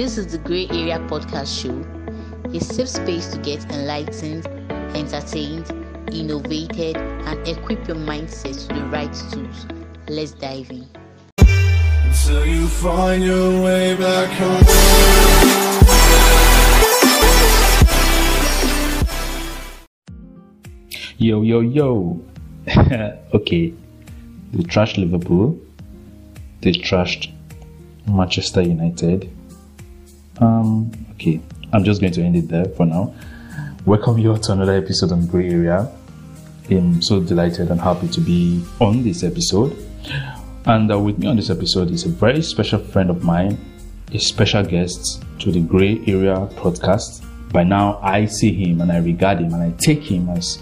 This is the Grey Area Podcast Show, a safe space to get enlightened, entertained, innovated, and equip your mindset to the right tools. Let's dive in. Until you find your way back home. Yo, yo, yo. okay. They trashed Liverpool. They trashed Manchester United. Um, okay. I'm just going to end it there for now. Welcome you all to another episode on Grey Area. I'm so delighted and happy to be on this episode. And uh, with me on this episode is a very special friend of mine, a special guest to the Grey Area podcast. By now, I see him and I regard him and I take him as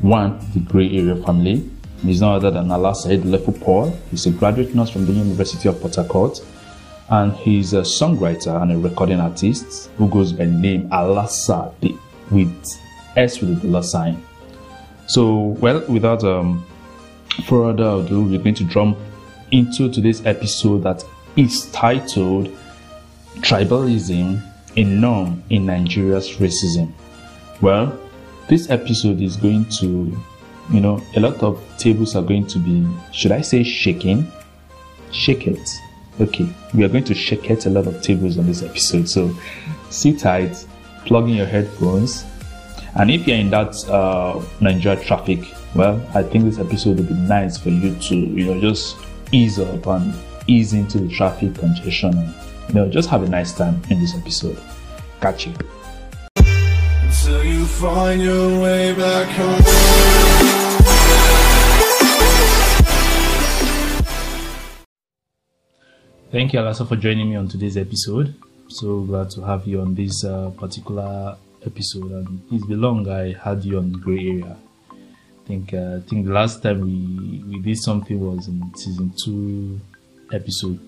one the Grey Area family. He's no other than Allah Said Lefu Paul. He's a graduate nurse from the University of Port Harcourt and he's a songwriter and a recording artist who goes by the name Alasa with S with the dollar sign. So, well, without um, further ado, we're going to jump into today's episode that is titled Tribalism, a Norm in Nigeria's Racism. Well, this episode is going to, you know, a lot of tables are going to be, should I say, shaking? Shake it. Okay, we are going to shake a lot of tables on this episode. So sit tight, plug in your headphones, and if you're in that uh, Nigeria traffic, well, I think this episode will be nice for you to, you know, just ease up and ease into the traffic congestion. You know, just have a nice time in this episode. Catch you. Until you find your way back home. Thank you, Alasa, for joining me on today's episode. So glad to have you on this uh, particular episode. And it's been long I had you on Grey Area. I think uh, I think the last time we we did something was in season two, episode.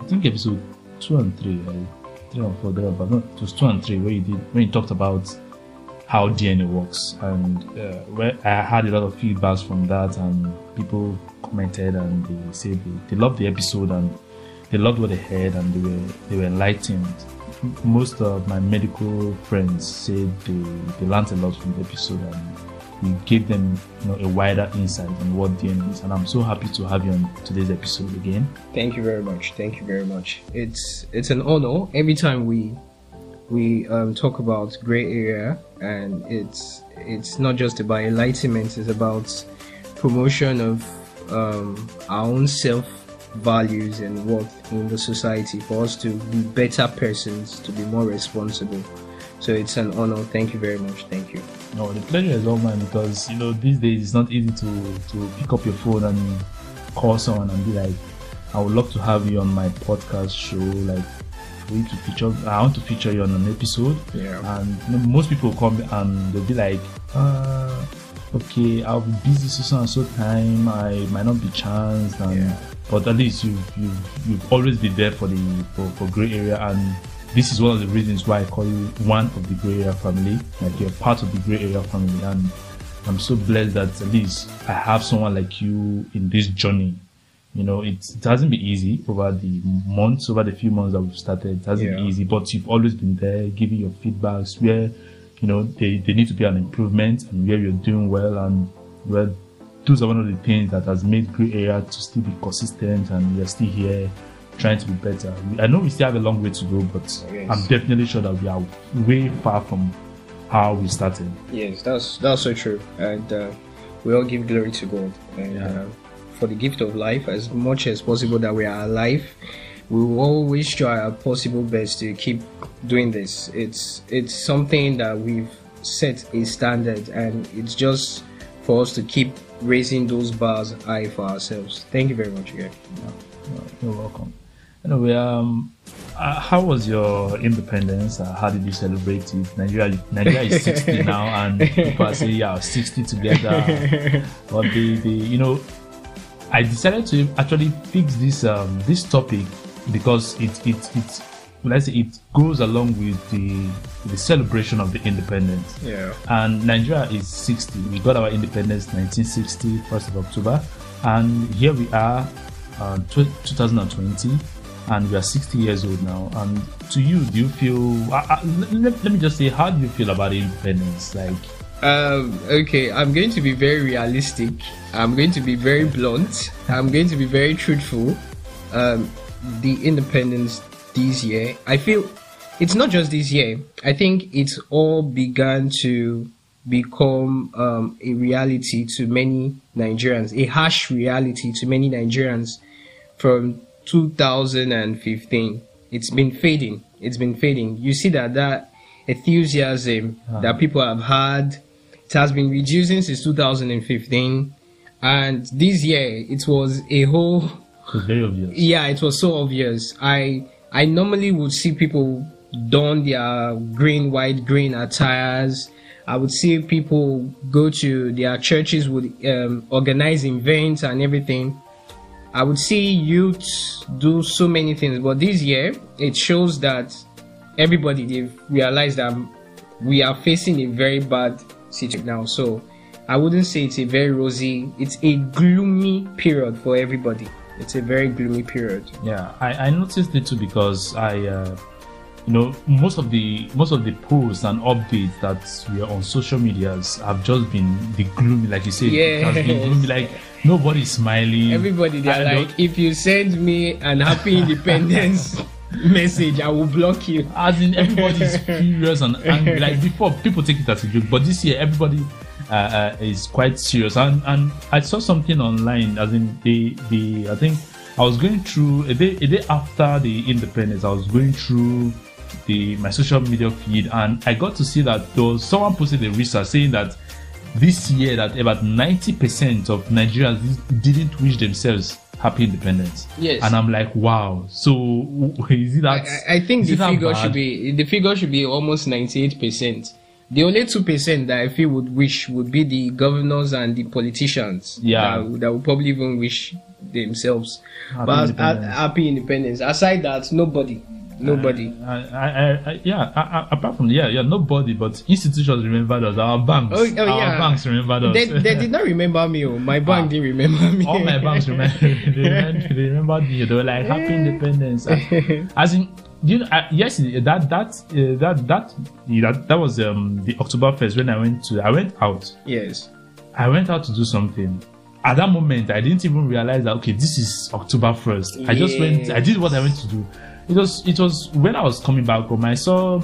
I think episode two and three, right? three and four there, but no, it was two and three where you did when you talked about how DNA works, and uh, I had a lot of feedbacks from that, and people commented and they said they, they loved the episode and they loved what they heard and they were they were enlightened. Most of my medical friends said they, they learned a lot from the episode and we gave them you know, a wider insight on what DNA is. And I'm so happy to have you on today's episode again. Thank you very much. Thank you very much. It's it's an honor every time we we um, talk about gray area, and it's it's not just about enlightenment. It's about promotion of um, our own self values and worth in the society for us to be better persons, to be more responsible. So it's an honor. Thank you very much. Thank you. No, the pleasure is all mine because you know these days it's not easy to to pick up your phone and call someone and be like, I would love to have you on my podcast show. Like for you to feature, I want to feature you on an episode. Yeah. And most people come and they'll be like, uh, okay, I'll be busy so and so time. I might not be chanced, and Yeah. but at least you you you've always been there for the for, for gray area and this is one of the reasons why I call you one of the gray area family. Like you're part of the gray area family, and I'm so blessed that at least I have someone like you in this journey. You know, it, it hasn't been easy over the months, over the few months that we've started. It hasn't been easy, but you've always been there, giving your feedbacks where, you know, they, they need to be an improvement and where you're doing well and where those are one of the things that has made Grey Area to still be consistent and we're still here trying to be better. We- I know we still have a long way to go, but Yes. I'm definitely sure that we are way far from how we started. Yes, that's that's so true, and uh, we all give glory to God and Yeah. uh, for the gift of life. As much as possible that we are alive, we will always try our possible best to keep doing this. It's it's something that we've set a standard, and it's just for us to keep raising those bars high for ourselves. Thank you very much, again. You're welcome. Anyway, um, uh, how was your independence? Uh, how did you celebrate it? Nigeria, Nigeria is 60 now, and people are saying, "Yeah, 60 together." but the, the, you know, I decided to actually fix this um this topic because it it it let's say it goes along with the the celebration of the independence. Yeah. And Nigeria is 60. We got our independence 1960, 1st of October, and here we are, uh, tw- 2020, and we are 60 years old now. And to you, do you feel? Uh, uh, let, let me just say, how do you feel about independence? Like, Um, okay, I'm going to be very realistic. I'm going to be very blunt. I'm going to be very truthful. Um, the independence this year, I feel it's not just this year. I think it's all began to become um, a reality to many Nigerians, a harsh reality to many Nigerians from 2015. It's been fading. It's been fading. You see that that enthusiasm that people have had, it has been reducing since 2015, and this year it was a whole. it's very obvious. Yeah, it was so obvious. I I normally would see people don their green, white, green attires. I would see people go to their churches would um, organize events and everything. I would see youth do so many things, but this year it shows that everybody they've realized that we are facing a very bad situation now. So I wouldn't say it's a very rosy. It's a gloomy period for everybody. It's a very gloomy period. Yeah, I, I noticed it too because I, uh, you know, most of the most of the posts and updates that we are on social medias have just been the gloomy, like you said. been gloomy, like nobody's smiling. Everybody they're like, if you send me an happy independence message, I will block you. as in everybody's furious and angry. Like before, people take it as a joke, but this year everybody uh, uh, is quite serious. And and I saw something online, as in the the I think I was going through a day a day after the independence. I was going through the my social media feed, and I got to see that there was someone posted a research saying that this year that about 90% of Nigerians didn't wish themselves happy independence. Yes. And I'm like, wow. So is it that? I, I think the figure should be the figure should be almost ninety eight percent. The only two percent that I feel would wish would be the governors and the politicians. Yeah. that, that would probably even wish themselves. Happy but independence. happy independence. Aside that, nobody, nobody. I, I, I, yeah, apart from yeah, yeah, nobody, but institutions remembered us. Our banks, Oh, oh, our yeah. banks remembered us. They, they did not remember me. Oh. My bank Ah. didn't remember me. All my banks remember, they, remember, they remembered me. They were like happy independence. As in, you know, I, yes, that that uh, that that that that was um the October first when I went to I went out. yes. I went out to do something. At that moment, I didn't even realize that okay, this is October first. I just went. I did what I went to do. It was. It was when I was coming back home. I saw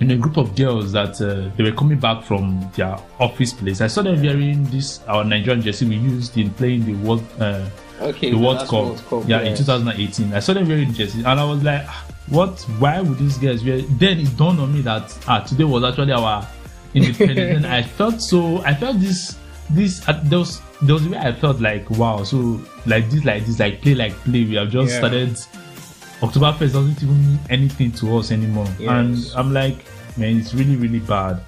in a group of girls that uh, they were coming back from their office place. I saw them wearing this our Nigerian jersey we used in playing the World uh, Okay. the World Cup. Yeah, in 2018. I saw them wearing jersey, and I was like, "Ah, what? Why would these guys wear? Then it dawned on me that ah, today was actually our independence. and I felt so. I felt this. This uh, there was there was a way I felt like wow. So like this, like this, like play, like play. We have just Yeah. started. October first doesn't even mean anything to us anymore, and I'm like, man, it's really, really bad.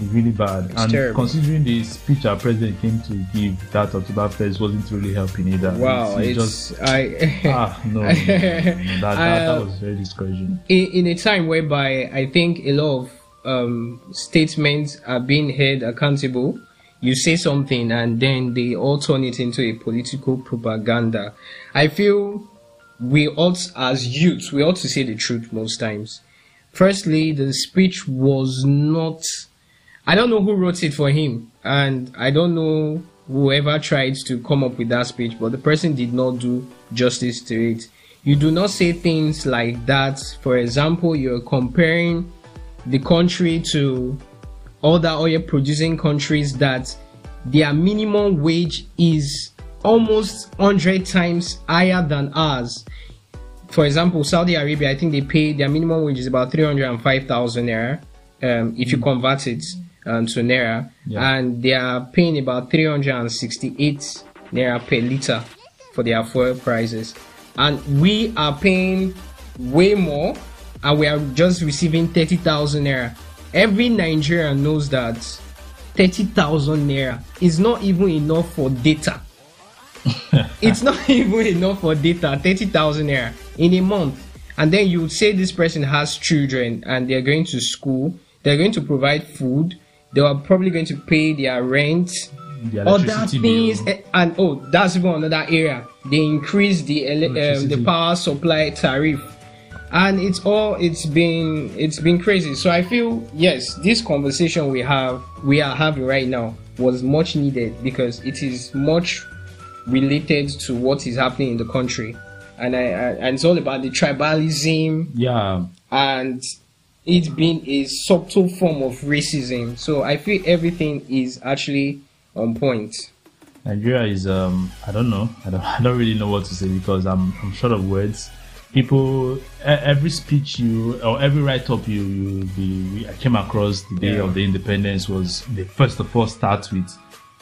It's really bad. It's and terrible. considering the speech our president came to give that October first wasn't really helping either. Wow, It's- it's, just I. ah no, no, no, no, no. That, that, that Uh, was very discouraging. in, in a time whereby I think a lot of um, statements are being held accountable, you say something and then they all turn it into a political propaganda. I feel we ought, as youths, we ought to say the truth most times. Firstly, the speech was not. I don't know who wrote it for him, and I don't know whoever tried to come up with that speech, but the person did not do justice to it. You do not say things like that. For example, you're comparing the country to other oil producing countries that their minimum wage is almost 100 times higher than ours. For example, Saudi Arabia, I think they pay their minimum wage is about 305,000 naira um, if you convert it um, to naira, Yeah. and they are paying about 368 naira per liter for their fuel prices. And we are paying way more, and we are just receiving 30,000 naira. Every Nigerian knows that 30,000 naira is not even enough for data. it's not even enough for data 30,000 naira in a month. And then you would say this person has children and they're going to school, they're going to provide food, they are probably going to pay their rent, The other electricity things, bill. eh, and oh, that's even another area. they increase the ele- um, the power supply tariff and it's all it's been it's been crazy so i feel yes this conversation we have we are having right now was much needed because it is much related to what is happening in the country and i, I and it's all about the tribalism Yeah, and it being a subtle form of racism so i feel everything is actually on point Nigeria is um I don't know I don't I don't really know what to say because I'm I'm short of words. People every speech you or every write up you you the I came across the day Yeah. of the independence was the first of all start with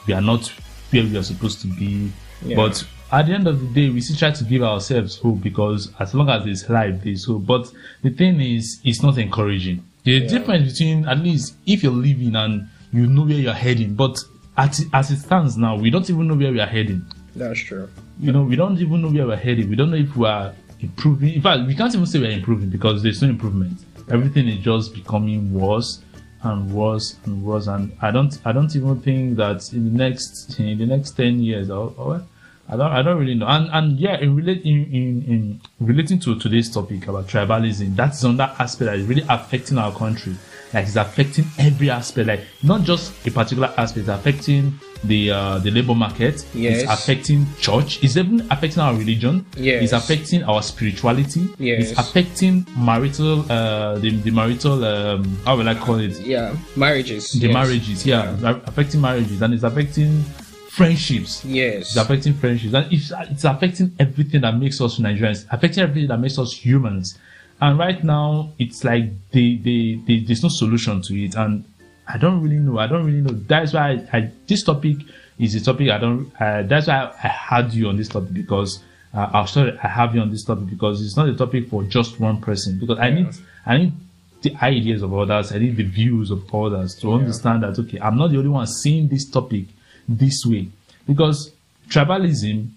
we are not where we are supposed to be. Yeah. But at the end of the day we still try to give ourselves hope because as long as there's life there's hope. But the thing is it's not encouraging. The difference between at least if you're living and you know where you're heading, but at, as it stands now, we don't even know where we are heading. that's true You know, we don't even know where we're heading. We don't know if we are improving. In fact, we can't even say we're improving because there's no improvement. Everything is just becoming worse and worse and worse. And I don't, I don't even think that in the next, in the next ten years, or, or I don't, I don't really know. And and yeah, in relate in, in, in relating to today's topic about tribalism, that's on that aspect that is really affecting our country. Like it's affecting every aspect, like not just a particular aspect, it's affecting the uh, the labor market. Yes. It's affecting church. It's even affecting our religion. Yes. It's affecting our spirituality. Yes. It's affecting marital uh the, the marital um how will I call it? yeah marriages The yes. marriages, yeah. Affecting marriages and it's affecting friendships. yes It's affecting friendships and it's, it's affecting everything that makes us Nigerians, affecting everything that makes us humans. And right now, it's like they, they, they, there's no solution to it. And I don't really know. I don't really know. That's why I, I, this topic is a topic I don't. Uh, that's why I, I had you on this topic because uh, I'll sorry I have you on this topic because it's not a topic for just one person. Because I need I need the ideas of others. I need the views of others to understand that okay, I'm not the only one seeing this topic this way. Because tribalism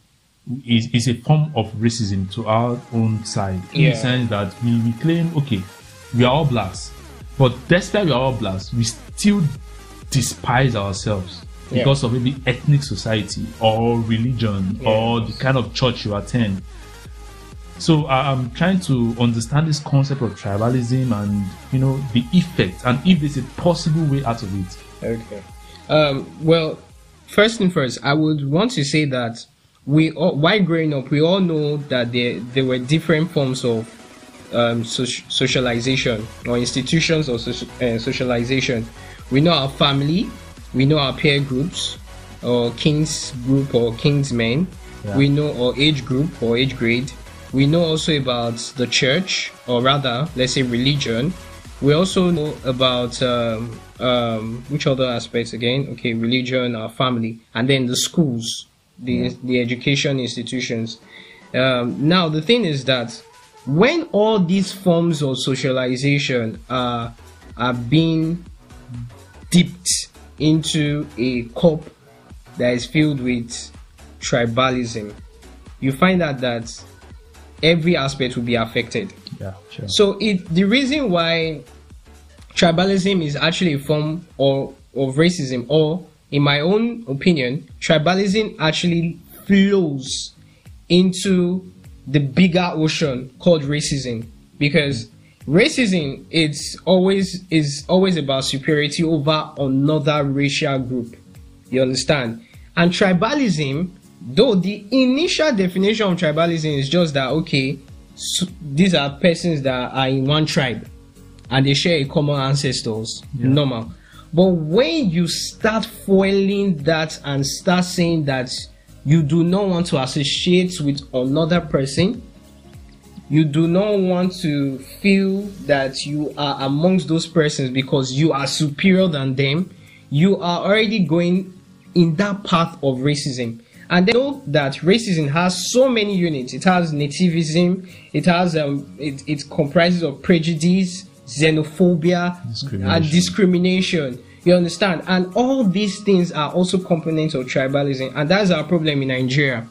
is, is a form of racism to our own side in Yeah. the sense that we, we claim okay we are all blacks but despite we are all blacks we still despise ourselves Yeah. because of maybe ethnic society or religion or the kind of church you attend so i'm trying to understand this concept of tribalism and you know the effect and if there's a possible way out of it Okay. Um, well, first thing first, I would want to say that we, all, while growing up, we all know that there there were different forms of um, soc- socialization or institutions of soci- uh, socialization. We know our family, we know our peer groups, or king's group or king's men. Yeah. We know our age group or age grade. We know also about the church, or rather, let's say religion. We also know about um, um, which other aspects again? Okay, religion, our family, and then the schools, the the education institutions. Um, now the thing is that when all these forms of socialization are are being dipped into a cup that is filled with tribalism, you find out that every aspect will be affected. yeah sure So it the reason why tribalism is actually a form of, racism, or in my own opinion, tribalism actually flows into the bigger ocean called racism. Because racism it's always is always about superiority over another racial group. You understand? And tribalism though the initial definition of tribalism is just that okay so these are persons that are in one tribe and they share a common ancestors normal. But when you start foiling that and start saying that you do not want to associate with another person you do not want to feel that you are amongst those persons because you are superior than them you are already going in that path of racism. And they know that racism has so many units. It has nativism it has um it, it comprises of prejudice xenophobia Discrimination. and discrimination you understand and all these things are also components of tribalism and that's our problem in nigeria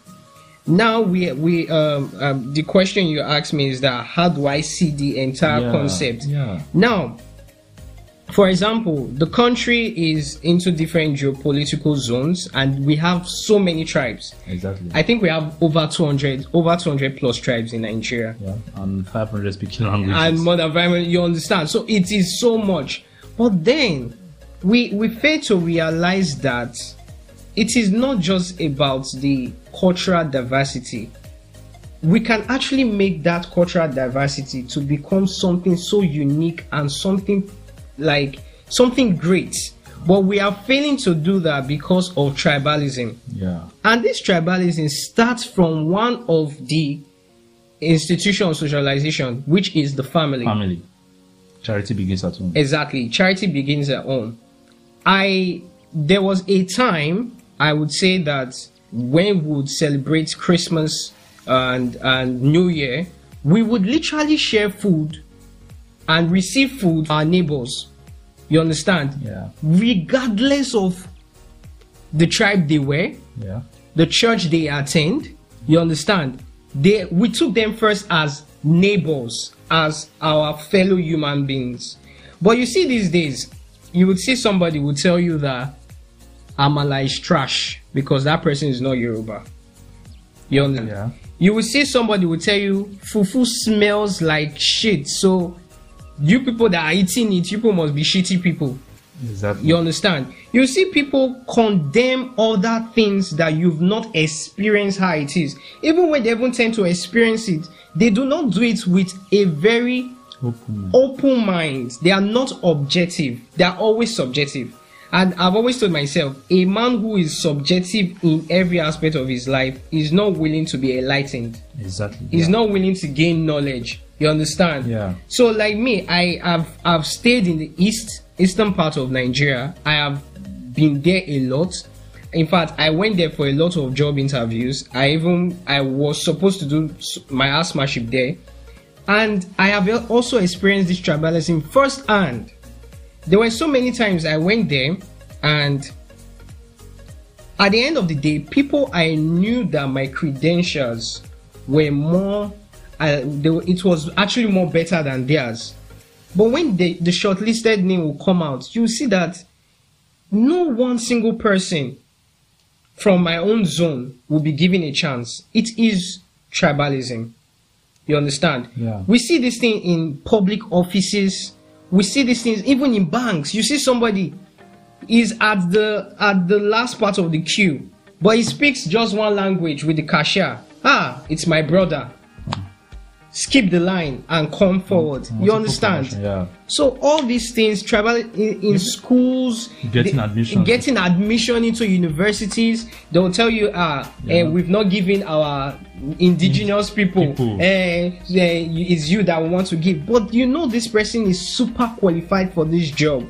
now we we um, um the question you asked me is that how do i see the entire Yeah, concept yeah. now for example, the country is into different geopolitical zones, and we have so many tribes. Exactly. I think we have over 200, over 200 plus tribes in Nigeria. yeah. And 500 speaking languages. and more than 500, you understand. So it is so much. But then we we fail to realize that it is not just about the cultural diversity. We can actually make that cultural diversity to become something so unique and something like something great. But we are failing to do that because of tribalism. yeah. And this tribalism starts from one of the institution of socialization, which is the family. Family. Charity begins at home. Exactly. Charity begins at home. I there was a time I would say that when we would celebrate Christmas and and New Year, we would literally share food and receive food our neighbors. You understand? Yeah. Regardless of the tribe they were, Yeah. the church they attend, you understand? They we took them first as neighbors, as our fellow human beings. But you see these days, you would see somebody would tell you that Amala is trash because that person is not Yoruba. You understand? Yeah. You will see somebody will tell you fufu smells like shit. So you people that are eating it, you people must be shitty people. Exactly. You understand? You see people condemn other things that you've not experienced how it is. Even when they even tend to experience it, they do not do it with a very Open. open mind. They are not objective. They are always subjective. And I've always told myself, a man who is subjective in every aspect of his life is not willing to be enlightened. Exactly. He's yeah. not willing to gain knowledge. You understand? Yeah. So like me, I have I've stayed in the east eastern part of Nigeria. I have been there a lot. In fact, I went there for a lot of job interviews. I even I was supposed to do my asthmaship there, and I have also experienced this tribalism firsthand. There were so many times I went there, and at the end of the day, people I knew that my credentials were more, uh, they, it was actually more better than theirs. But when the, the shortlisted name will come out, you see that no one single person from my own zone will be given a chance. It is tribalism. You understand? Yeah. We see this thing in public offices. We see these things even in banks. You see somebody is at the at the last part of the queue, but he speaks just one language with the cashier. Ah, it's my brother. Skip the line and come forward. You understand? Yeah. So all these things, travel in, in schools, Getting they- admission. getting admission into universities, they will tell you, ah, eh, Yeah. we've not given our indigenous people, People. eh, eh, it's you that we want to give. But you know this person is super qualified for this job,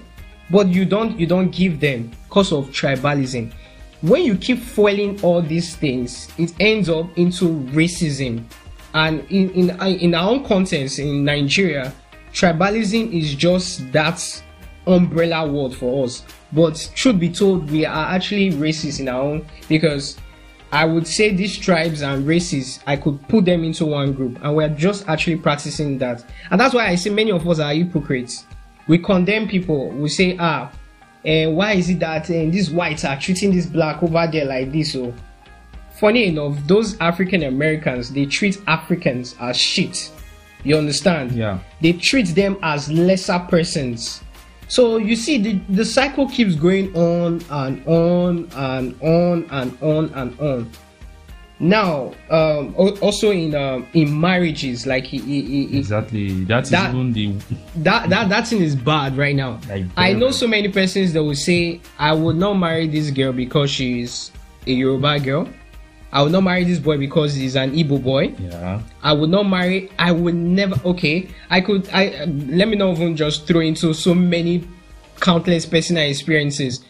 but you don't, you don't give them because of tribalism. When you keep foiling all these things, it ends up into racism. And in in in our own context in Nigeria, tribalism is just that umbrella word for us. But truth be told, we are actually racist in our own because I would say these tribes and races, I could put them into one group, and we're just actually practicing that. And that's why I say many of us are hypocrites. We condemn people. We say, ah, and why is it that uh, these whites are treating this black over there like this? So, funny enough, those African Americans they treat Africans as shit. You understand? Yeah. They treat them as lesser persons. So you see, the, the cycle keeps going on and on and on and on and on. Now, um, also in um, in marriages, like he, he, he, Exactly. That is That- even the that that that thing is bad right now. Like, I know so many persons that will say, "I would not marry this girl because she's a Yoruba girl. I will not marry this boy because he's an Igbo boy. yeah. I would not marry. I would never. Okay, I could. I let me not even just throw into so many countless personal experiences.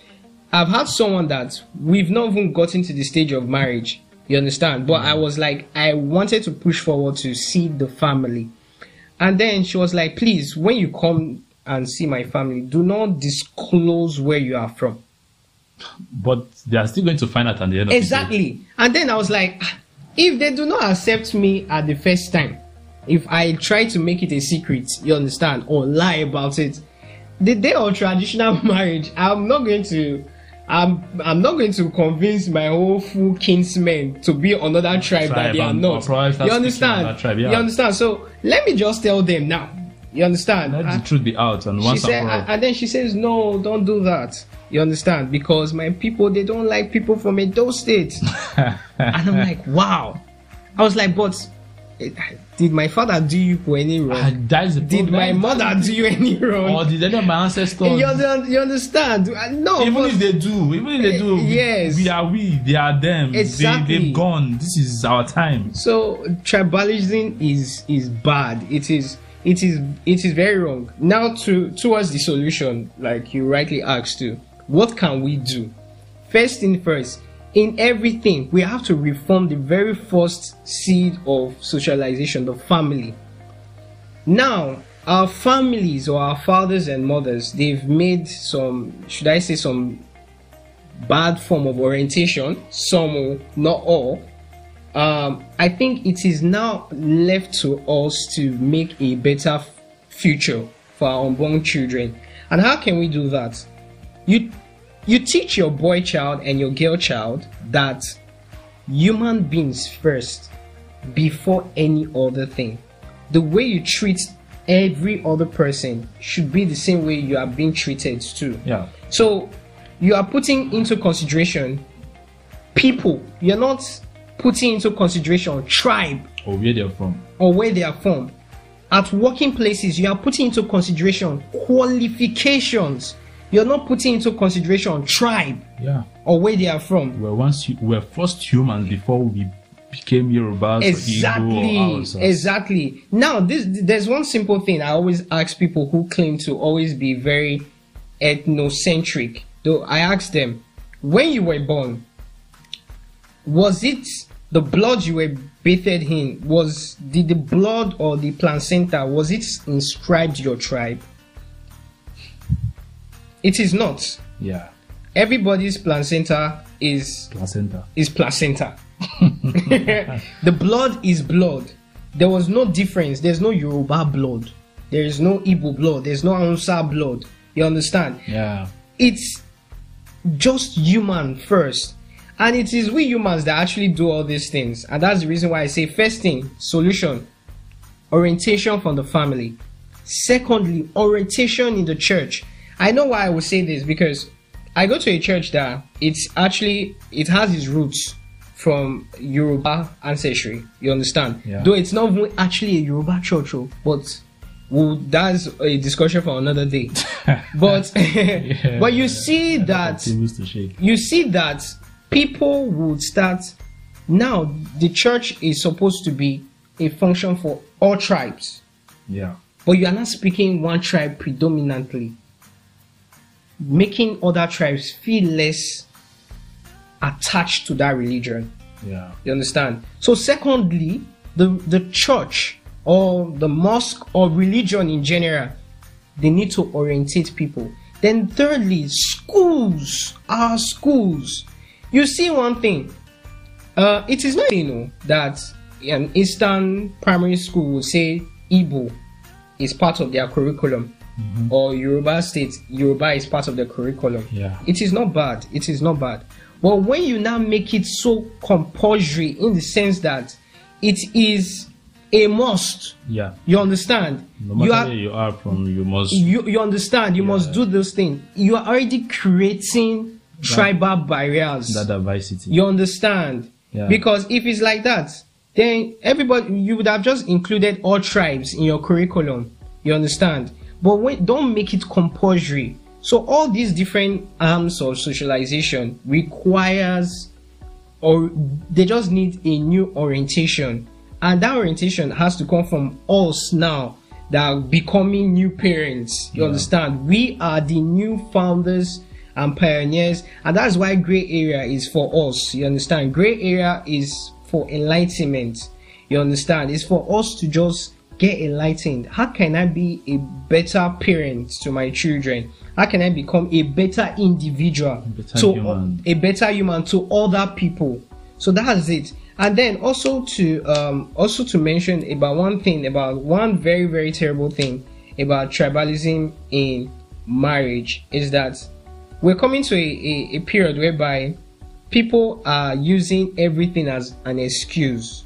I've had someone that we've not even gotten to the stage of marriage. You understand? But I mm. was like, I wanted to push forward to see the family, and then she was like, "Please, when you come and see my family, do not disclose where you are from." But they are still going to find out at the end of Exactly. And then I was like, "Ah, if they do not accept me at the first time, if I try to make it a secret, you understand, or lie about it, the day of traditional marriage, I'm not going to. I'm I'm not going to convince my whole full kinsmen to be another tribe, that they are not. or probably start You understand? tribe, yeah. You understand? So let me just tell them now. You understand? Let I- the truth be out and once said, and and then she says, "No, don't do that." You understand? Because my people they don't like people from a Edo State, and I'm like, wow. I was like, but eh, did my father do you for any wrong? is Did my mother do you any wrong? Or did any of my ancestors? You, under- you understand? Uh, No, even but- if they do, even if they do, Eh, yes. we are we, they are them. Exactly. They, they've gone. This is our time. So tribalism is is bad. It is it is it is very wrong. Now to towards the solution, like you rightly asked to, what can we do? First thing first, in everything we have to reform the very first seed of socialization, the family. Now our families or our fathers and mothers, they've made some should I say some bad form of orientation, some not all um, I think it is now left to us to make a better f- future for our unborn children. And how can we do that? You you teach your boy child and your girl child that human beings first before any other thing. The way you treat every other person should be the same way you are being treated too. Yeah. So you are putting into consideration people. You're not putting into consideration tribe Or where they're from. or where they are from. At working places, you are putting into consideration qualifications. You're not putting into consideration tribe Yeah. or where they are from. We're once hu- we're first humans before we became Yorubas or Exactly. or. Exactly. Now, this there's one simple thing I always ask people who claim to always be very ethnocentric. Though I ask them, when you were born, was it the blood you were bathed in? Was did the blood or the placenta was it inscribed your tribe? It is not. Yeah. Everybody's placenta is Placenta. is placenta. the blood is blood. There was no difference. There's no Yoruba blood. There is no Igbo blood. There's no Hausa blood. You understand? Yeah. It's just human first. And it is we humans that actually do all these things. And that's the reason why I say first thing, solution, orientation from the family. Secondly, orientation in the church. I know why I would say this because I go to a church that it's actually it has its roots from Yoruba ancestry. You understand? Yeah. Though it's not actually a Yoruba church, oh, but well, that's a discussion for another day. but Yeah. but you see that Tables to shake. you see that people would start now the church is supposed to be a function for all tribes. Yeah. but you are not speaking one tribe predominantly. Making other tribes feel less attached to that religion. Yeah. you understand? So secondly the the church or the mosque or religion in general they need to orientate people. Then thirdly schools our schools you see one thing. Uh, it is not you know that an eastern primary school will say Igbo is part of their curriculum or Yoruba state Yoruba is part of the curriculum. Yeah. it is not bad. It is not bad. But when you now make it so compulsory in the sense that it is a must Yeah. you understand? No matter you are where you are from, you must. you, you understand. You must do those things. You are already creating tribal barriers. that diversity. you understand? Yeah. because if it's like that then everybody you would have just included all tribes in your curriculum. You understand? But when, don't make it compulsory. So all these different arms of socialization requires or they just need a new orientation. And that orientation has to come from us now that are becoming new parents. You Yeah. understand? We are the new founders and pioneers. And that's why gray area is for us you understand? Gray area is for enlightenment you understand? It's for us to just get enlightened. How can i be a better parent to my children? How can i become a better individual Better to human. a better human to other people? So that's it. And then also to um also to mention about one thing about one very very terrible thing about tribalism in marriage is that we're coming to a, a, a period whereby people are using everything as an excuse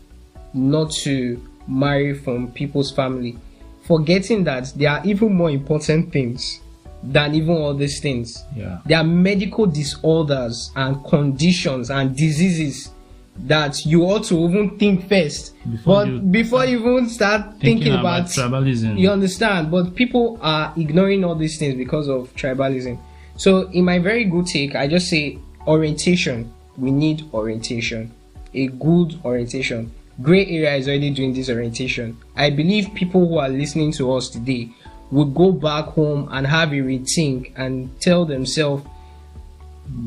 not to marry from people's family, forgetting that there are even more important things than even all these things. Yeah. There are medical disorders and conditions and diseases that you ought to even think first. Before but you before you even start thinking, about, tribalism. you understand, but people are ignoring all these things because of tribalism. So, in my very good take, I just say orientation. We need orientation, a good orientation. Gray area is already doing this orientation. I believe people who are listening to us today would go back home and have a rethink and tell themselves,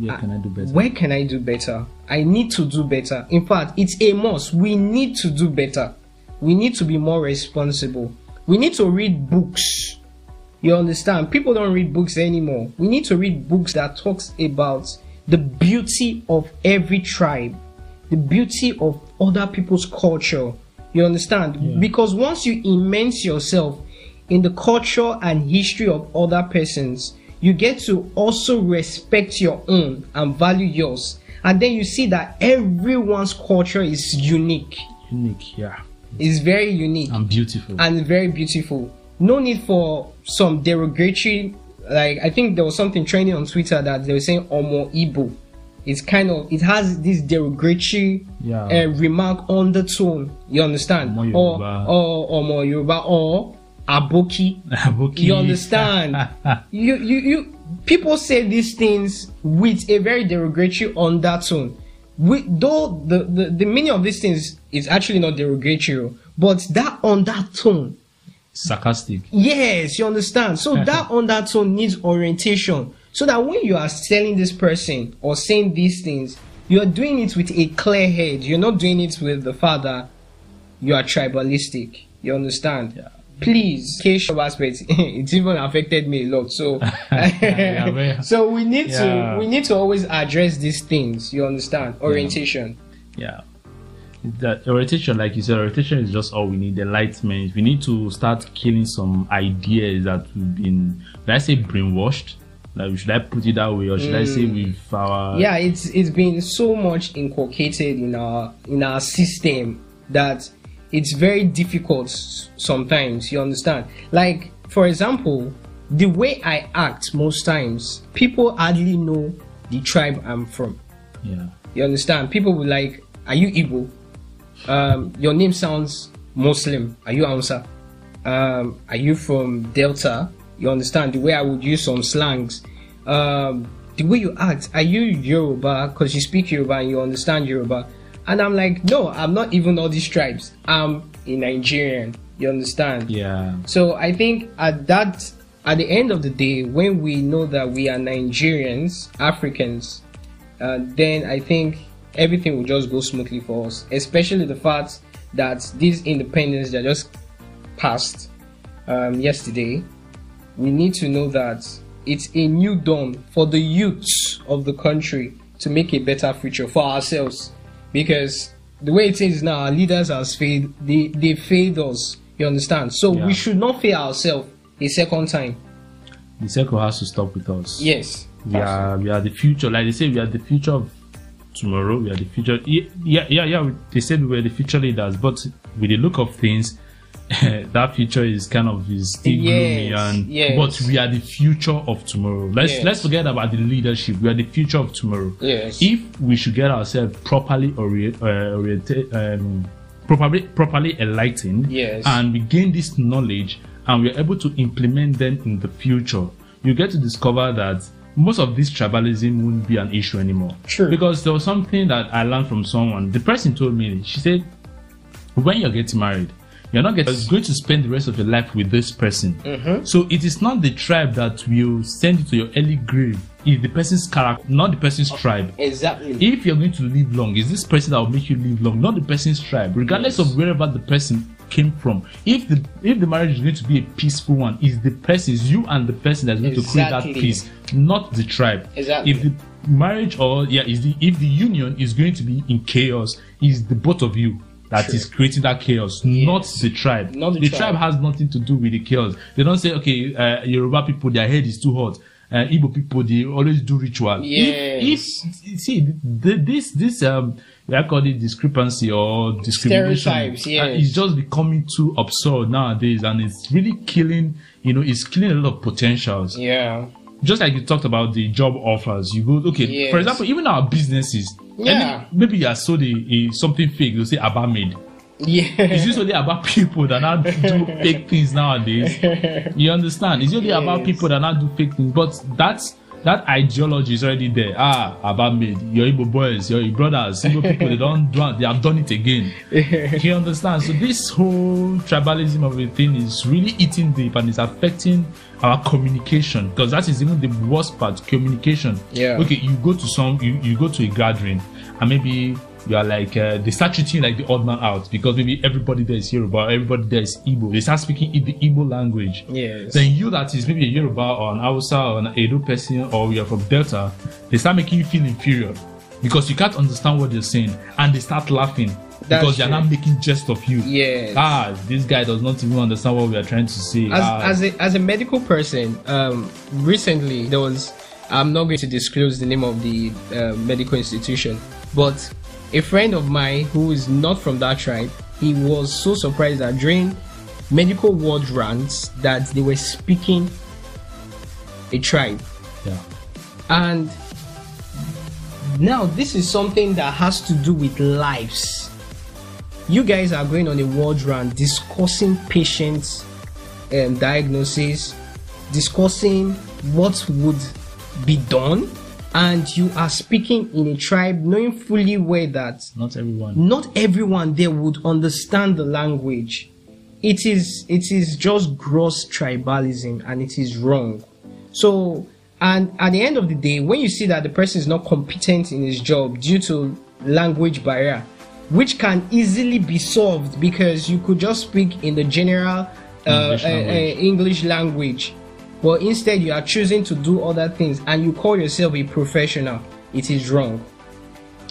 Where can I do better? where can I do better? I need to do better. In fact, it's a must. We need to do better. We need to be more responsible. We need to read books. You understand? People don't read books anymore. We need to read books that talks about the beauty of every tribe, the beauty of other people's culture. You understand? Because once you immerse yourself in the culture and history of other persons, you get to also respect your own and value yours. And then you see that everyone's culture is unique. Unique, yeah. It's very unique And beautiful. and very beautiful. No need for some derogatory. Like I think there was something trending on Twitter that they were saying "Omo Igbo." It's kind of it has this derogatory Yeah. uh, remark undertone. You understand? Omo or Yoruba. or Omo Yoruba or Aboki. Okay. You understand? you, you, you, people say these things with a very derogatory undertone. We, though the, the, the meaning of these things is actually not derogatory, but that undertone, Sarcastic. yes, you understand. So that undertone needs orientation. So that when you are telling this person or saying these things, you are doing it with a clear head. You're not doing it with the father. You are tribalistic. You understand? Yeah. Please, case of aspect, it even affected me a lot. So, Yeah, so we need Yeah. to we need to always address these things. You understand? Orientation. Yeah. That orientation, like you said, orientation is just all we need. Enlightenment. We need to start killing some ideas that we've been, did I say brainwashed? Like, should I put it that way, or should I say mm. with uh, our yeah it's it's been so much inculcated in our in our system that it's very difficult sometimes you understand like for example the way i act most times people hardly know the tribe i'm from yeah, you understand people will like are you Igbo? Um your name sounds muslim. Are you Hausa? um are you from delta? You understand the way i would use some slangs. Um the way you act are you yoruba? Because you speak yoruba and you understand yoruba. And i'm like no i'm not even all these tribes. I'm a nigerian. You understand? Yeah, so I think at that at the end of the day, when we know that we are Nigerians, Africans, uh, then I think everything will just go smoothly for us. Especially the fact that this independence that just passed um, yesterday, we need to know that it's a new dawn for the youths of the country to make a better future for ourselves. Because the way it is now, our leaders has failed. They they failed us. You understand? So Yeah. we should not fail ourselves a second time. the circle has to stop with us. Yes. we are we are the future. Like they say, we are the future of tomorrow. We are the future. Yeah, yeah, yeah. yeah. They said we were the future leaders, but with the look of things, that future is kind of is still gloomy. And yes. but we are the future of tomorrow. Let's Yes. let's forget about the leadership. We are the future of tomorrow. Yes. If we should get ourselves properly uh, oriented, um, properly properly enlightened, Yes. and we gain this knowledge and we're able to implement them in the future, you get to discover that most of this tribalism won't be an issue anymore. True. Because there was something that I learned from someone. The person told me, she said, when you're getting married, you're not getting, going to spend the rest of your life with this person. Mm-hmm. So it is not the tribe that will send you to your early grave. It's the person's character, not the person's tribe. Exactly. If you're going to live long, is this person that will make you live long, not the person's tribe, regardless Yes. of wherever the person came from. If the if the marriage is going to be a peaceful one, is the person, is you and the person that's going to create that peace, not the tribe. Exactly. If the marriage or yeah, is the if the union is going to be in chaos, is the both of you. that is creating that chaos, not the tribe. Not the the tribe. tribe has nothing to do with the chaos. They don't say, okay, uh, Yoruba people, their head is too hot. Uh, Igbo people, they always do ritual. If, if see the, this this um, I call it discrepancy or discrimination. Yes. it's just becoming too absurd nowadays, and it's really killing. You know, it's killing a lot of potentials Yeah. just like you talked about the job offers, you go okay. Yes. For example, even our businesses. Yeah. maybe you are sold a, a something fake. You say about made. Yeah. It's usually about people that now do fake things nowadays. You understand? It's usually about people that now do fake things. But that's that ideology is already there. Ah, about me, Your Igbo boys, your Igbo brothers, Igbo people, they don't do they have done it again. you understand? So this whole tribalism of a thing is really eating deep and it's affecting our communication because that is even the worst part. Communication. Yeah. Okay, you go to some, you, you go to a gathering and maybe you are like uh, they start treating you like the odd man out because maybe everybody there is Yoruba, everybody there is Igbo. They start speaking the Igbo language. Yes. Then you that is maybe a Yoruba or an Hausa or an Edo person or you are from Delta, they start making you feel inferior because you can't understand what they're saying and they start laughing That's because they're not making jest of you. Yes. Ah, this guy does not even understand what we are trying to say. as, ah, as a as a medical person, um, recently there was I'm not going to disclose the name of the uh, medical institution, but a friend of mine who is not from that tribe, he was so surprised that during medical ward rants that they were speaking a tribe, yeah. and now this is something that has to do with lives. You guys are going on a ward run discussing patients' um, diagnosis, discussing what would be done, and you are speaking in a tribe knowing fully well that Not everyone. not everyone there would understand the language. It is it is just gross tribalism and it is wrong. So and at the end of the day, when you see that the person is not competent in his job due to language barrier, which can easily be solved because you could just speak in the general uh, English uh, uh. English language, but instead you are choosing to do other things and you call yourself a professional. It is wrong.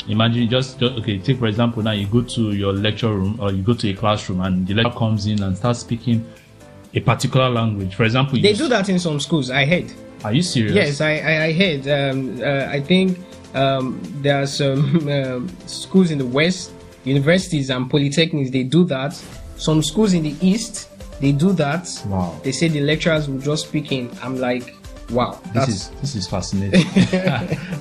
Imagine just, just okay. Take for example now you go to your lecture room or you go to a classroom and the lecturer comes in and starts speaking a particular language. For example, you They do that in some schools. I heard. Are you serious? Yes, I, I, I heard. Um, uh, I think um, there are some um, schools in the West, universities and polytechnics, they do that. Some schools in the East, they do that. Wow. They say the lecturers will just speak in. I'm like, wow. This is this is fascinating.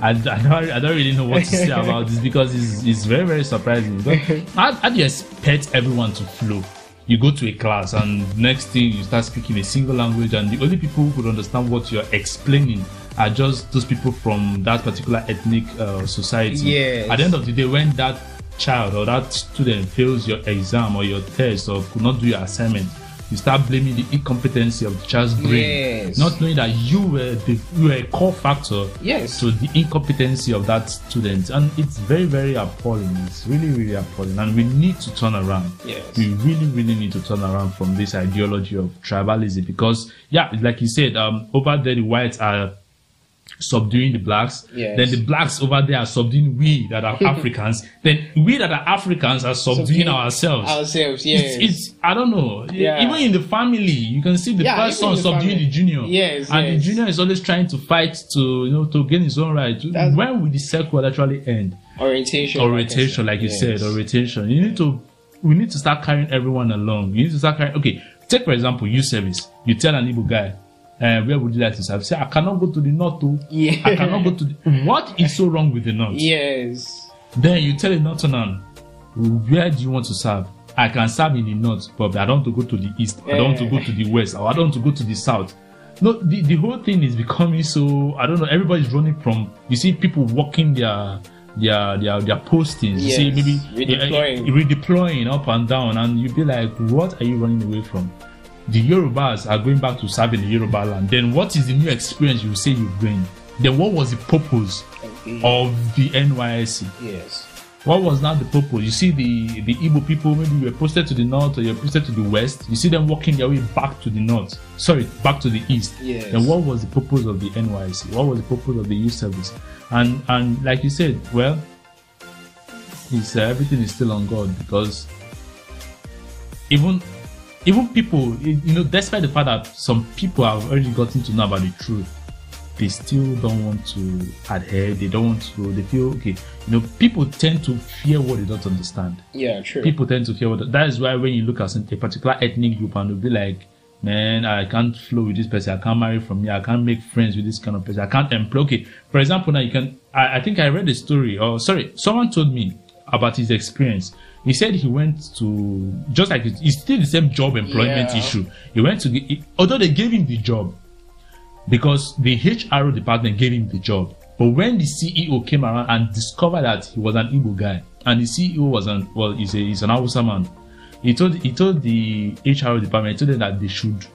I, I don't I don't really know what to say about this because it's, it's very very surprising. But how, how do you expect everyone to flow? You go to a class and next thing you start speaking a single language and the only people who could understand what you're explaining are just those people from that particular ethnic uh, society. Yes. At the end of the day, when that child or that student fails your exam or your test or could not do your assignment, you start blaming the incompetency of the child's brain, Yes. not knowing that you were the you were a core factor Yes. to the incompetency of that student, and it's very very appalling. It's really really appalling, and we need to turn around. Yes. We really really need to turn around from this ideology of tribalism because yeah, like you said, um, over there the whites are subduing the blacks. Yes. Then the blacks over there are subduing we that are Africans. then we that are Africans are subduing Subduing ourselves. ourselves, yes. It's, it's I don't know. Yeah. Even in the family, you can see the Yeah, first son the subduing family. the junior. Yes, and yes. the junior is always trying to fight to you know to gain his own right. That's- when will the circle actually end? orientation. Orientation, like you Yes. said, orientation. You need to we need to start carrying everyone along. You need to start carrying. Okay, take for example, youth service. You tell an Igbo guy. Uh, where would you like to serve? Say, I cannot go to the north. Too. Yeah. I cannot go to. The, what is so wrong with the north? Yes. Then you tell a northerner, where do you want to serve? I can serve in the north, but I don't want to go to the east. I don't want to go to the west, or I don't want to go to the south. No, the, the whole thing is becoming so. I don't know. Everybody's running from. You see people walking their their their their postings. You see Yes, maybe redeploying. uh, redeploying up and down, and you be like, what are you running away from? The Yorubas are going back to serving the Yoruba land. Then what is the new experience you say you've gained? Then what was the purpose of the NYSC? Yes. What was now the purpose? You see the the Igbo people maybe were posted to the north or you're posted to the west. You see them walking their way back to the north. Sorry, back to the east. Yes. Then what was the purpose of the NYSC? What was the purpose of the youth service? And and like you said, well, it's uh, everything is still on God because even even people, you know, despite the fact that some people have already gotten to know about the truth, they still don't want to adhere. They don't want to. They feel okay. You know, people tend to fear what they don't understand. Yeah, true. People tend to fear what. That is why when you look at a particular ethnic group and they'll be like, "Man, I can't flow with this person. I can't marry from here. I can't make friends with this kind of person. I can't employ." Okay, for example, now you can. I, I think I read a story. Or sorry, someone told me about his experience. He said he went to just like it- it's still the same job employment Yeah. issue. He went to get, although they gave him the job because the HR department gave him the job. But when the CEO came around and discovered that he was an Igbo guy, and the CEO was an well, he's a he's an Hausa man, he told he told the HR department, he told them that they should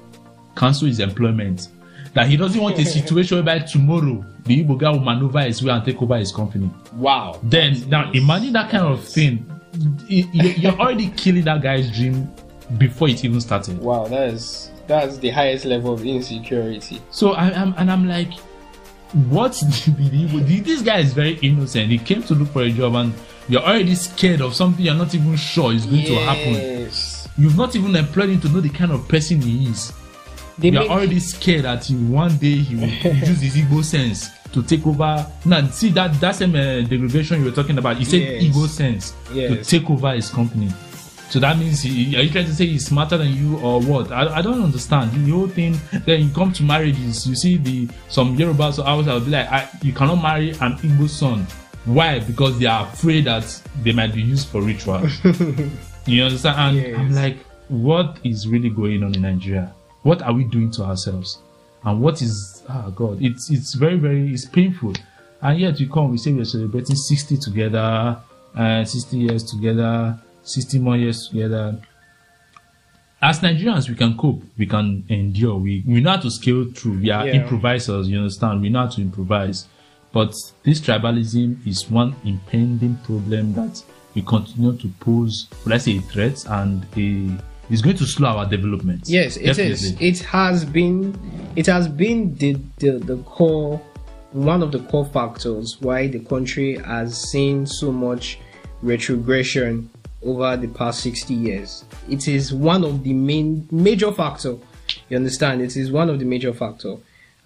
cancel his employment. That he doesn't want a situation whereby tomorrow the Igbo guy will maneuver his way and take over his company. wow. Then now imagine that kind of thing. You- you- You're already killing that guy's dream before it even started. Wow, that is that's the highest level of insecurity. So I, am and I'm like, what did he, this guy is very innocent. He came to look for a job and you're already scared of something you're not even sure is going to happen. You've not even employed him to know the kind of person he is. They You're already scared that he, one day he will use his ego sense to take over. Now, see that that same uh, degradation you were talking about. He said Yes. ego sense to take over his company. So that means he, are you trying to say he's smarter than you or what? I, I don't understand the whole thing. Then you come to marriages, you see the some Yorubas or Hausa will be like, I, you cannot marry an Igbo son. Why? Because they are afraid that they might be used for ritual. you understand? And Yes. I'm like, what is really going on in Nigeria? What are we doing to ourselves? And what is oh god, it's it's very, very it's painful. And yet we come, we say we're celebrating 60 together, uh, 60 years together, 60 more years together. As Nigerians, we can cope, we can endure, we, we know how to scale through. We are Yeah. improvisers, you understand? We know how to improvise. But this tribalism is one impending problem that we continue to pose, let's say, a threat and a is going to slow our development. Yes, it is. Definitely. It has been. It has been the, the the core, one of the core factors why the country has seen so much retrogression over the past sixty years. It is one of the main major factor. You understand? It is one of the major factor.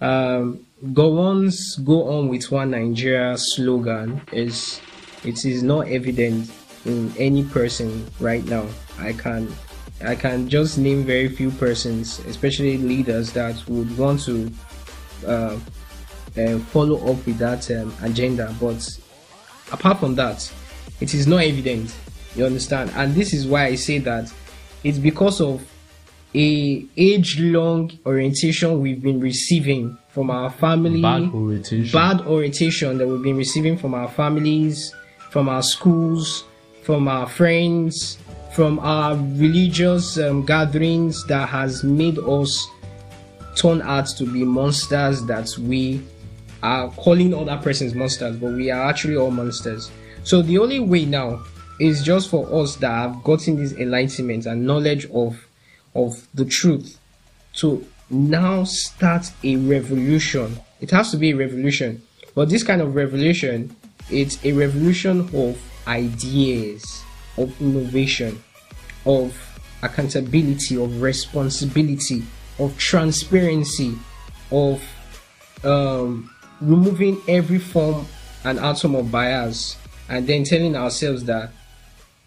Um, go on's go on with one Nigeria slogan is it is not evident in any person right now. I can I can just name very few persons, especially leaders that would want to uh, uh, follow up with that um, agenda. But apart from that, it is not evident. You understand? And this is why I say that it's because of a age-long orientation we've been receiving from our family Bad orientation. bad orientation that we've been receiving from our families, from our schools, from our friends, from our religious um, gatherings that has made us turn out to be monsters that we are calling other persons monsters, but we are actually all monsters. So the only way now is just for us that have gotten this enlightenment and knowledge of of the truth to now start a revolution. It has to be a revolution. But this kind of revolution, it's a revolution of ideas, of innovation, of accountability, of responsibility, of transparency, of um, removing every form and atom of bias, and then telling ourselves that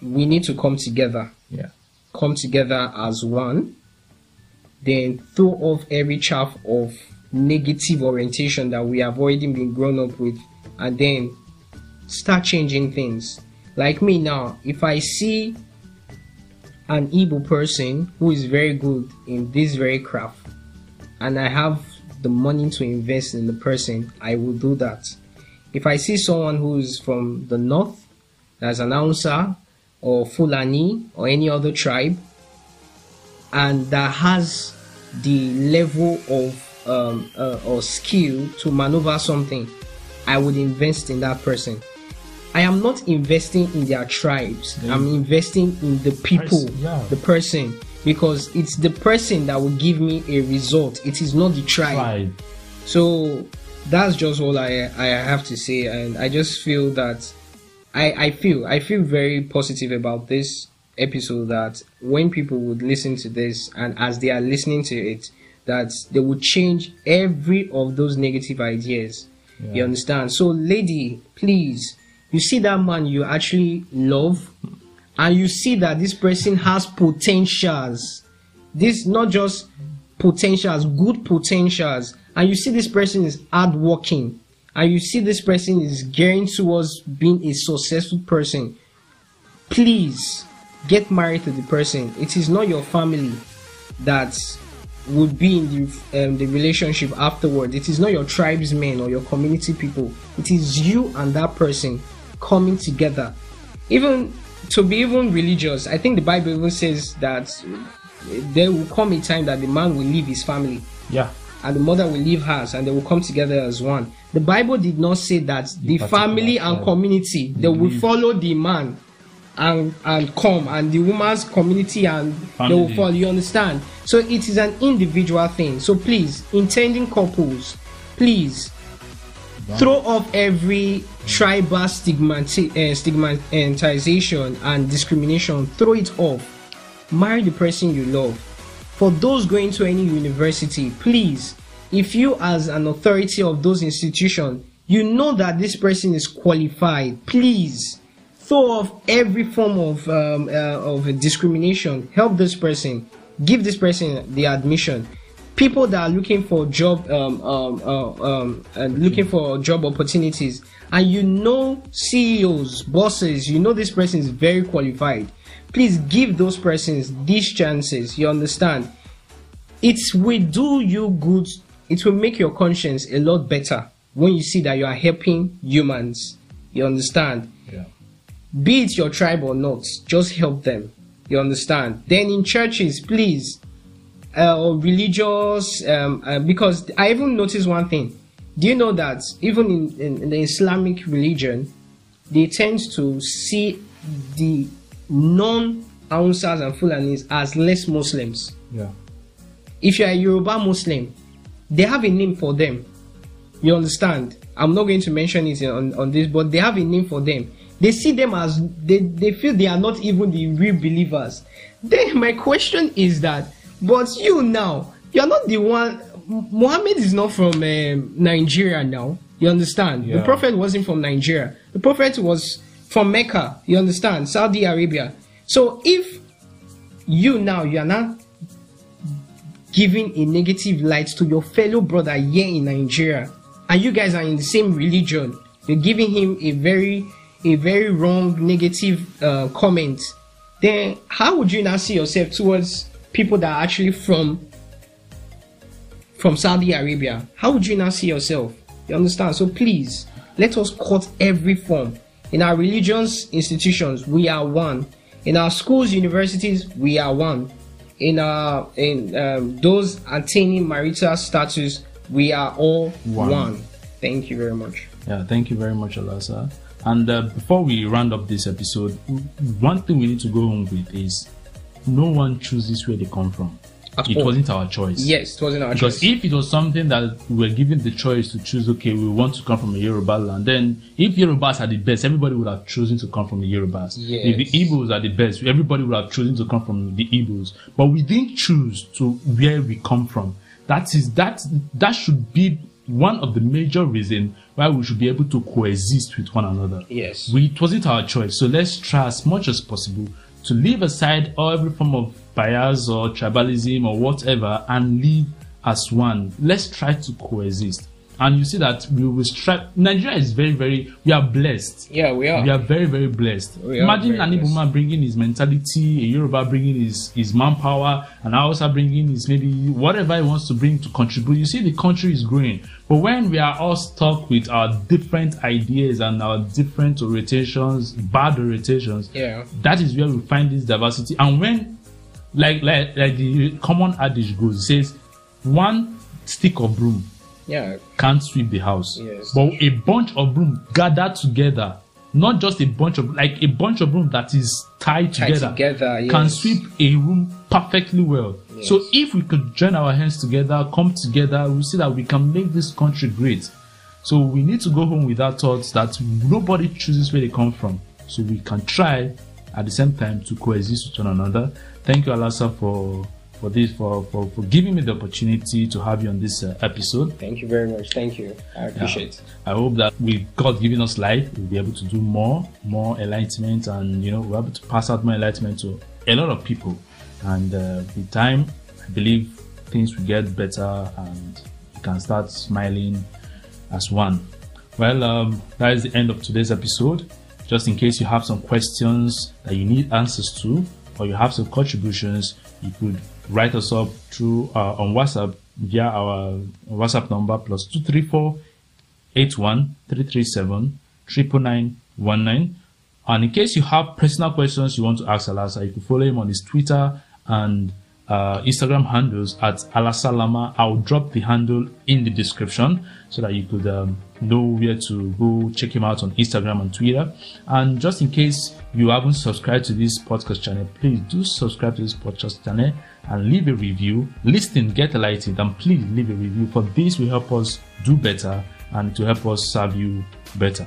we need to come together Yeah. come together as one, then throw off every chaff of negative orientation that we have already been grown up with, and then start changing things. Like me now, if I see an Igbo person who is very good in this very craft, and I have the money to invest in the person, I will do that. If I see someone who is from the north, as an Hausa or Fulani or any other tribe, and that has the level of um, uh, or skill to maneuver something, I would invest in that person. I am not investing in their tribes. Mm. I'm investing in the people, yeah. the person, because it's the person that will give me a result. It is not the tribe. So that's just all I I have to say, and I just feel that I I feel I feel very positive about this episode that when people would listen to this and as they are listening to it, that they would change every of those negative ideas. You understand? So, lady, please, you see that man you actually love, and you see that this person has potentials. This not just potentials, good potentials, and you see this person is hardworking, and you see this person is gearing towards being a successful person. Please get married to the person. It is not your family that would be in the um, the relationship afterward. It is not your tribesmen or your community people. It is you and that person coming together. Even to be even religious, I think the Bible even says that there will come a time that the man will leave his family Yeah. and the mother will leave hers and they will come together as one. The Bible did not say that the particular family and community they will follow the man and and come and the woman's community and they will follow. You understand? So it is an individual thing. So please, intending couples, please throw off every tribal stigmati- uh, stigmatization and discrimination. Throw it off. Marry the person you love. For those going to any university, please, if you as an authority of those institutions, you know that this person is qualified, please throw off every form of um, uh, of discrimination. Help this person. Give this person the admission. People that are looking for job, um, um, uh, um, uh, looking for job opportunities, and you know CEOs, bosses, you know this person is very qualified. Please give those persons these chances. You understand? It will do you good. It will make your conscience a lot better when you see that you are helping humans. You understand? Yeah. be it your tribe or not, just help them. You understand? Then in churches, please, uh, or religious, um, uh, because I even noticed one thing. Do you know that even in, in, in the Islamic religion, they tend to see the non Hausas and Fulanis as less Muslims. Yeah. If you are a Yoruba Muslim, they have a name for them. You understand? I'm not going to mention it on, on this, but they have a name for them. They see them as they, they feel they are not even the real believers. Then my question is that, but you now, you're not the one. Muhammad is not from um, Nigeria now. You understand? The prophet wasn't from Nigeria. The prophet was from Mecca. You understand? Saudi Arabia. So if you now you are not giving a negative light to your fellow brother here in Nigeria, and you guys are in the same religion, you're giving him a very, a very wrong negative uh, comment. Then how would you now see yourself towards people that are actually from from Saudi Arabia? How would you now see yourself? You understand? So please let us cut every form. In our religions institutions, we are one. In our schools, universities, we are one. In our in um, those attaining marital status, we are all One. one. Thank you very much. Yeah, thank you very much, Alasa. And uh, before we round up this episode, one thing we need to go home with is no one chooses where they come from. At it all. wasn't our choice. Yes, it wasn't our Because choice. Because if it was something that we were given the choice to choose, okay, we want to come from a Yoruba land, then if Yorubas are the best, everybody would have chosen to come from the Yorubas. If the Yes. Igbos are the best, everybody would have chosen to come from the Igbos. But we didn't choose to where we come from. That is that that should be one of the major reasons why we should be able to coexist with one another. Yes. We, it wasn't our choice. So let's try as much as possible to leave aside all every form of bias or tribalism or whatever and live as one. Let's try to coexist. And you see that we will strive. Nigeria is very, very, we are blessed. yeah, we are. We are very, very blessed. Imagine an Igbo man bringing his mentality, a Yoruba bringing his, his manpower, and Hausa bringing his maybe whatever he wants to bring to contribute. You see, the country is growing. But when we are all stuck with our different ideas and our different orientations, bad orientations, Yeah. that is where we find this diversity. And when, like, like, like the common adage goes, it says, one stick of broom Yeah. can't sweep the house. Yes. But a bunch of broom gathered together, not just a bunch of like a bunch of broom that is tied Tied together, together, can sweep a room perfectly well. So if we could join our hands together, come together, we see that we can make this country great. So we need to go home with that thought that nobody chooses where they come from. So we can try at the same time to coexist with one another. Thank you, Alasa, for for this for, for, for giving me the opportunity to have you on this uh, episode. Thank you very much. Thank you. I appreciate it. I hope that with God giving us life, we'll be able to do more, more enlightenment, and you know, we're able to pass out more enlightenment to a lot of people. And uh, with time, I believe things will get better, and we can start smiling as one. Well, um, that is the end of today's episode. Just in case you have some questions that you need answers to, or you have some contributions, you could write us up through uh, on WhatsApp via our WhatsApp number plus two three four eight one three three seven triple nine one nine. And in case you have personal questions you want to ask Alasa, you can follow him on his Twitter and uh, Instagram handles at Alasalama. I'll drop the handle in the description so that you could um, know where to go check him out on Instagram and Twitter. And just in case you haven't subscribed to this podcast channel, please do subscribe to this podcast channel and leave a review. Listen, get enlightened, and please leave a review. For this will help us do better and to help us serve you better.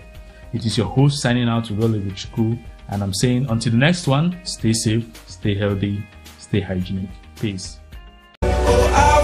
It is your host signing out to Rolo Chiku, and I'm saying until the next one, stay safe, stay healthy, stay hygienic. Peace. Oh,